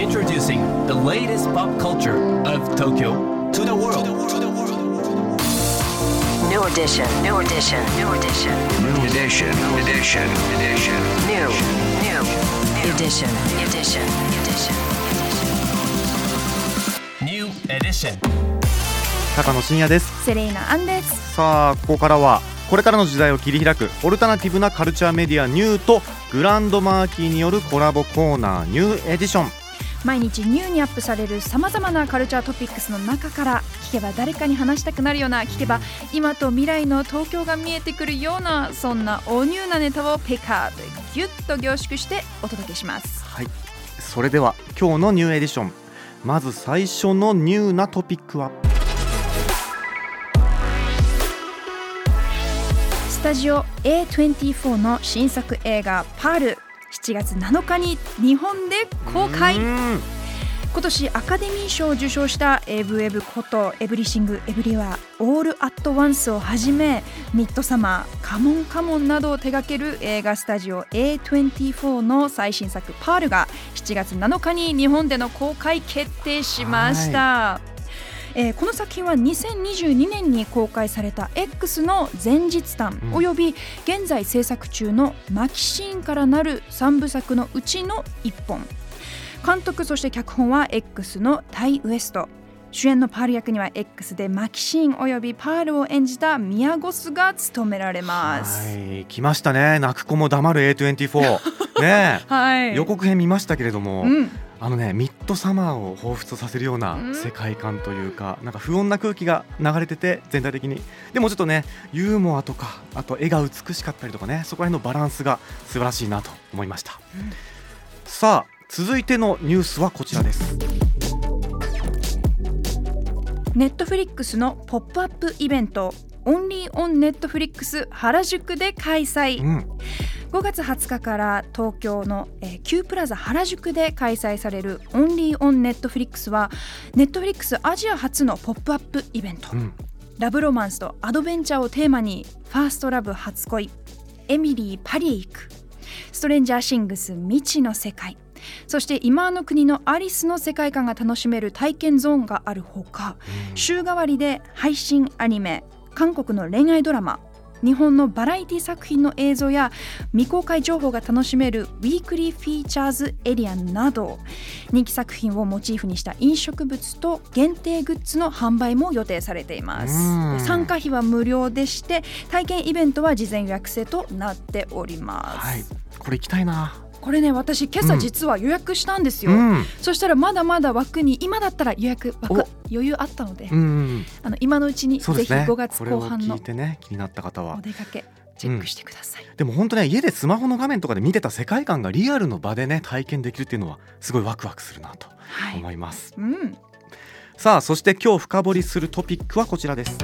Introducing the latest pop culture of Tokyo to the world. New edition, new edition, new edition. New edition, edition, edition. New, new, edition, edition, edition. New edition. 高野真也ですセレイナアンですさあここからはこれからの時代を切り開くオルタナティブなカルチャーメディアニューとグランドマーキーによるコラボコーナー New Edition毎日ニューにアップされるさまざまなカルチャートピックスの中から聞けば誰かに話したくなるような聞けば今と未来の東京が見えてくるようなそんなおニューなネタをペカーとギュッと凝縮してお届けします。はい。それでは今日の New Edition。まず最初のニューなトピックは？スタジオ A24 の新作映画「パール」7月7日に日本で公開。今年アカデミー賞を受賞したエブエブこと Everything Everywhere All at Once をはじめミッドサマー、 C'mon C'mon などを手掛ける映画スタジオ A24 の最新作パールが7月7日に日本での公開決定しました。えーこの作品は2022年に公開された X の前日談うん。および現在制作中のマキシーンからなる3部作のうちの1本。監督そして脚本は X のタイ・ウエスト。主演のパール役には X でマキシーンおよびパールを演じたミヤゴスが務められます。はい。来ましたね。泣く子も黙る A24 ねはい。え予告編見ましたけれども、うん、あのねミッドサマーを彷彿とさせるようなうん？世界観というか、なんか不穏な空気が流れてて全体的に。でもちょっとねユーモアとかあと絵が美しかったりとかねそこら辺のバランスが素晴らしいなと思いました、うん。さあ続いてのニュースはこちらです。ネットフリックスのポップアップイベント Only on Netflix 原宿で開催、うん5月20日から東京の、えー、Q プラザ原宿で開催される Only on Netflix はネットフリックスアジア初のポップアップイベント、うん。ラブロマンスとアドベンチャーをテーマに First Love 初恋エミリーパリへ行く。 Stranger Things 未知の世界。そして今際の国のアリスの世界観が楽しめる体験ゾーンがあるほか週替わりで配信アニメ韓国の恋愛ドラマ日本のバラエティ作品の映像や未公開情報が楽しめる Weekly Features エリアなど人気作品をモチーフにした飲食物と限定グッズの販売も予定されています。参加費は無料でして体験イベントは事前予約制となっております、はい。これ行きたいなこれね私今朝実は予約したんですよ、うん。そしたらまだまだ枠に今だったら予約枠余裕あったので、うんあの今のうちにぜひそうですね。5月これを聞後半のいてね気になった方は。お出かけチェックしてください、でも本当ね家でスマホの画面とかで見てた世界観がリアルの場でね体験できるっていうのはすごいワクワクするなとはい、思います、うん、さあそして今日深掘りするトピックはこちらです。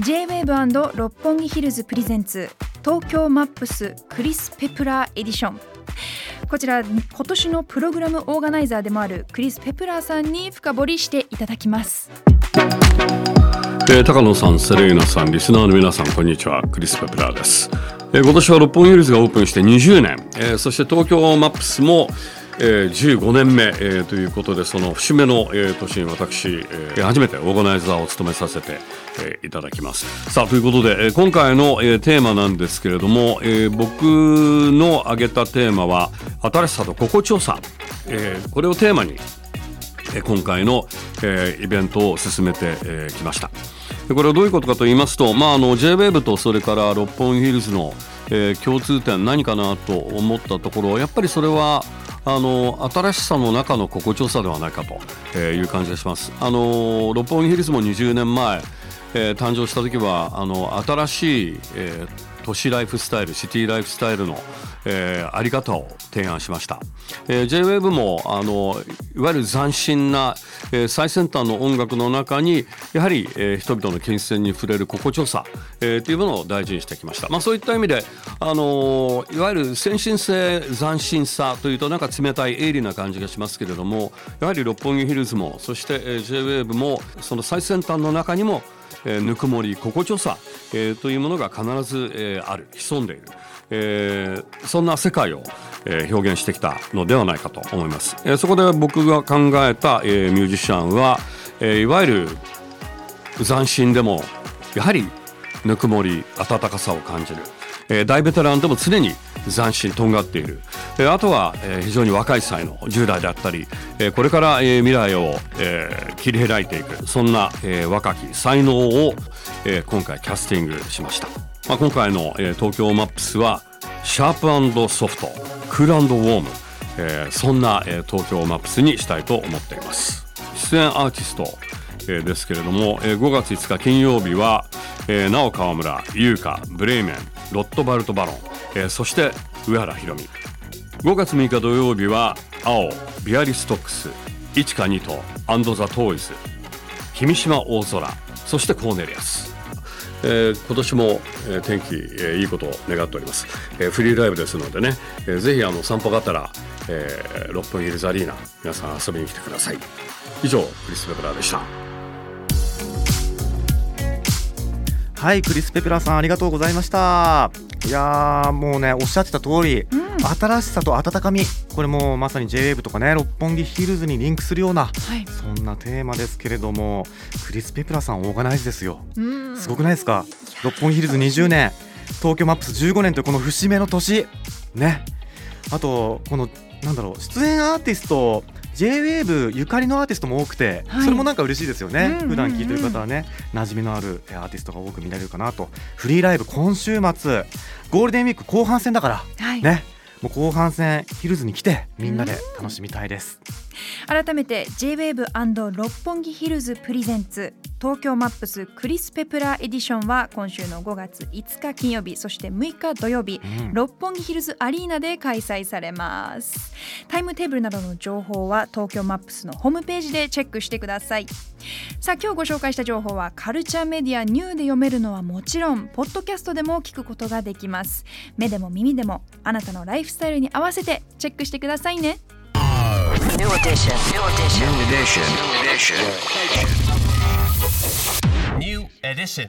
J-WAVE& 六本木ヒルズプレゼンツ東京マップスクリス・ペプラーエディションこちら今年のプログラムオーガナイザーでもあるクリス・ペプラーさんに深掘りしていただきますえー高野さん、セレーナさん、リスナーの皆さん、こんにちは。クリス・ペプラーです。えー今年は六本木ヒルズがオープンして20年、えーそして東京マップスも、えー15年目、えーということで、その節目の、えー年に私、えー初めてオーガナイザーを務めさせて、えーいただきます。さあ、ということで、えー今回の、えーテーマなんですけれども、えー僕の挙げたテーマは、新しさと心地よさ、えーこれをテーマに、えー今回の、えーイベントを進めてき、えーきましたこれはどういうことかと言いますと、まあ、あの JWAVE とそれから六本木ヒルズの、えー共通点何かなと思ったところやっぱりそれはあの新しさの中の心地よさではないかとえーいう感じがします。あの六本木ヒルズも20年前、えー誕生した時はあの新しい、えー都市ライフスタイルシティライフスタイルの、えーあり方を提案しました、えー、JWAVE もあのいわゆる斬新な、えー最先端の音楽の中にやはり、えー人々の金銭に触れる心地よさ、えーというものを大事にしてきました、まあ、そういった意味で、あのいわゆる先進性斬新さというとなんか冷たい鋭利な感じがしますけれどもやはり六本木ヒルズもそして、えー JWAVE もその最先端の中にもえーぬくもり心地よさ、えーというものが必ず、えーある潜んでいる、えーそんな世界を、えー表現してきたのではないかと思います、えーそこで僕が考えた、えーミュージシャンは、えーいわゆる斬新でもやはりぬくもり温かさを感じる、えー大ベテランでも常に斬新とんがっている、えあとは、え非常に若い才能10代であったり、えこれから、え未来を、え切り開いていくそんな、え若き才能を、え今回キャスティングしました、まあ、今回の、えー東京マップスはシャープソフトクールウォーム、えそんな、えー東京マップスにしたいと思っています。出演アーティストですけれども、え5月5日金曜日は、えー、直川村優香ブレイメンロットバルト・バロン、そして上原ひろみ。5月6日土曜日は青ビアリストックスイチカニトアンド・ザ・トーイズ君島大空そしてコーネリアス。えー今年も、えー天気、えーいいことを願っております、えーフリーライブですのでね、えーぜひあの散歩があったら、えー六本木ヒルズアリーナ皆さん遊びに来てください。以上クリス・ベブラーでした。はいクリス・ペプラーさんありがとうございました。いやーもうねおっしゃってた通り、新しさと温かみこれもうまさに JWAVE とかね六本木ヒルズにリンクするようなはい。そんなテーマですけれどもクリス・ペプラーさんオーガナイズですよ。うん。すごくないですか？六本木ヒルズ20年。東京マップス15年というこの節目の年。ね。あとこのなんだろう出演アーティスト JWAVE ゆかりのアーティストも多くて、はい。それもなんか嬉しいですよね、うんうんうん。普段聴いてる方はね馴染みのあるえーアーティストが多く見られるかなと。フリーライブ今週末ゴールデンウィーク後半戦だから。はい。ねもう後半戦ヒルズに来てみんなで楽しみたいです、改めて J-WAVE & 六本木ヒルズ presents TOKYO M.A.P.S クリス・ペプラー edition は今週の5月5日金曜日そして6日土曜日、うん六本木ヒルズアリーナで開催されますタイムテーブルなどの情報は TOKYO M.A.P.S のホームページでチェックしてくださいさあ今日ご紹介した情報はカルチャーメディアニューで読めるのはもちろんポッドキャストでも聞くことができます目でも耳でもあなたのライフスタイルに合わせてチェックしてくださいね New edition. New edition. New edition. New edition. New edition.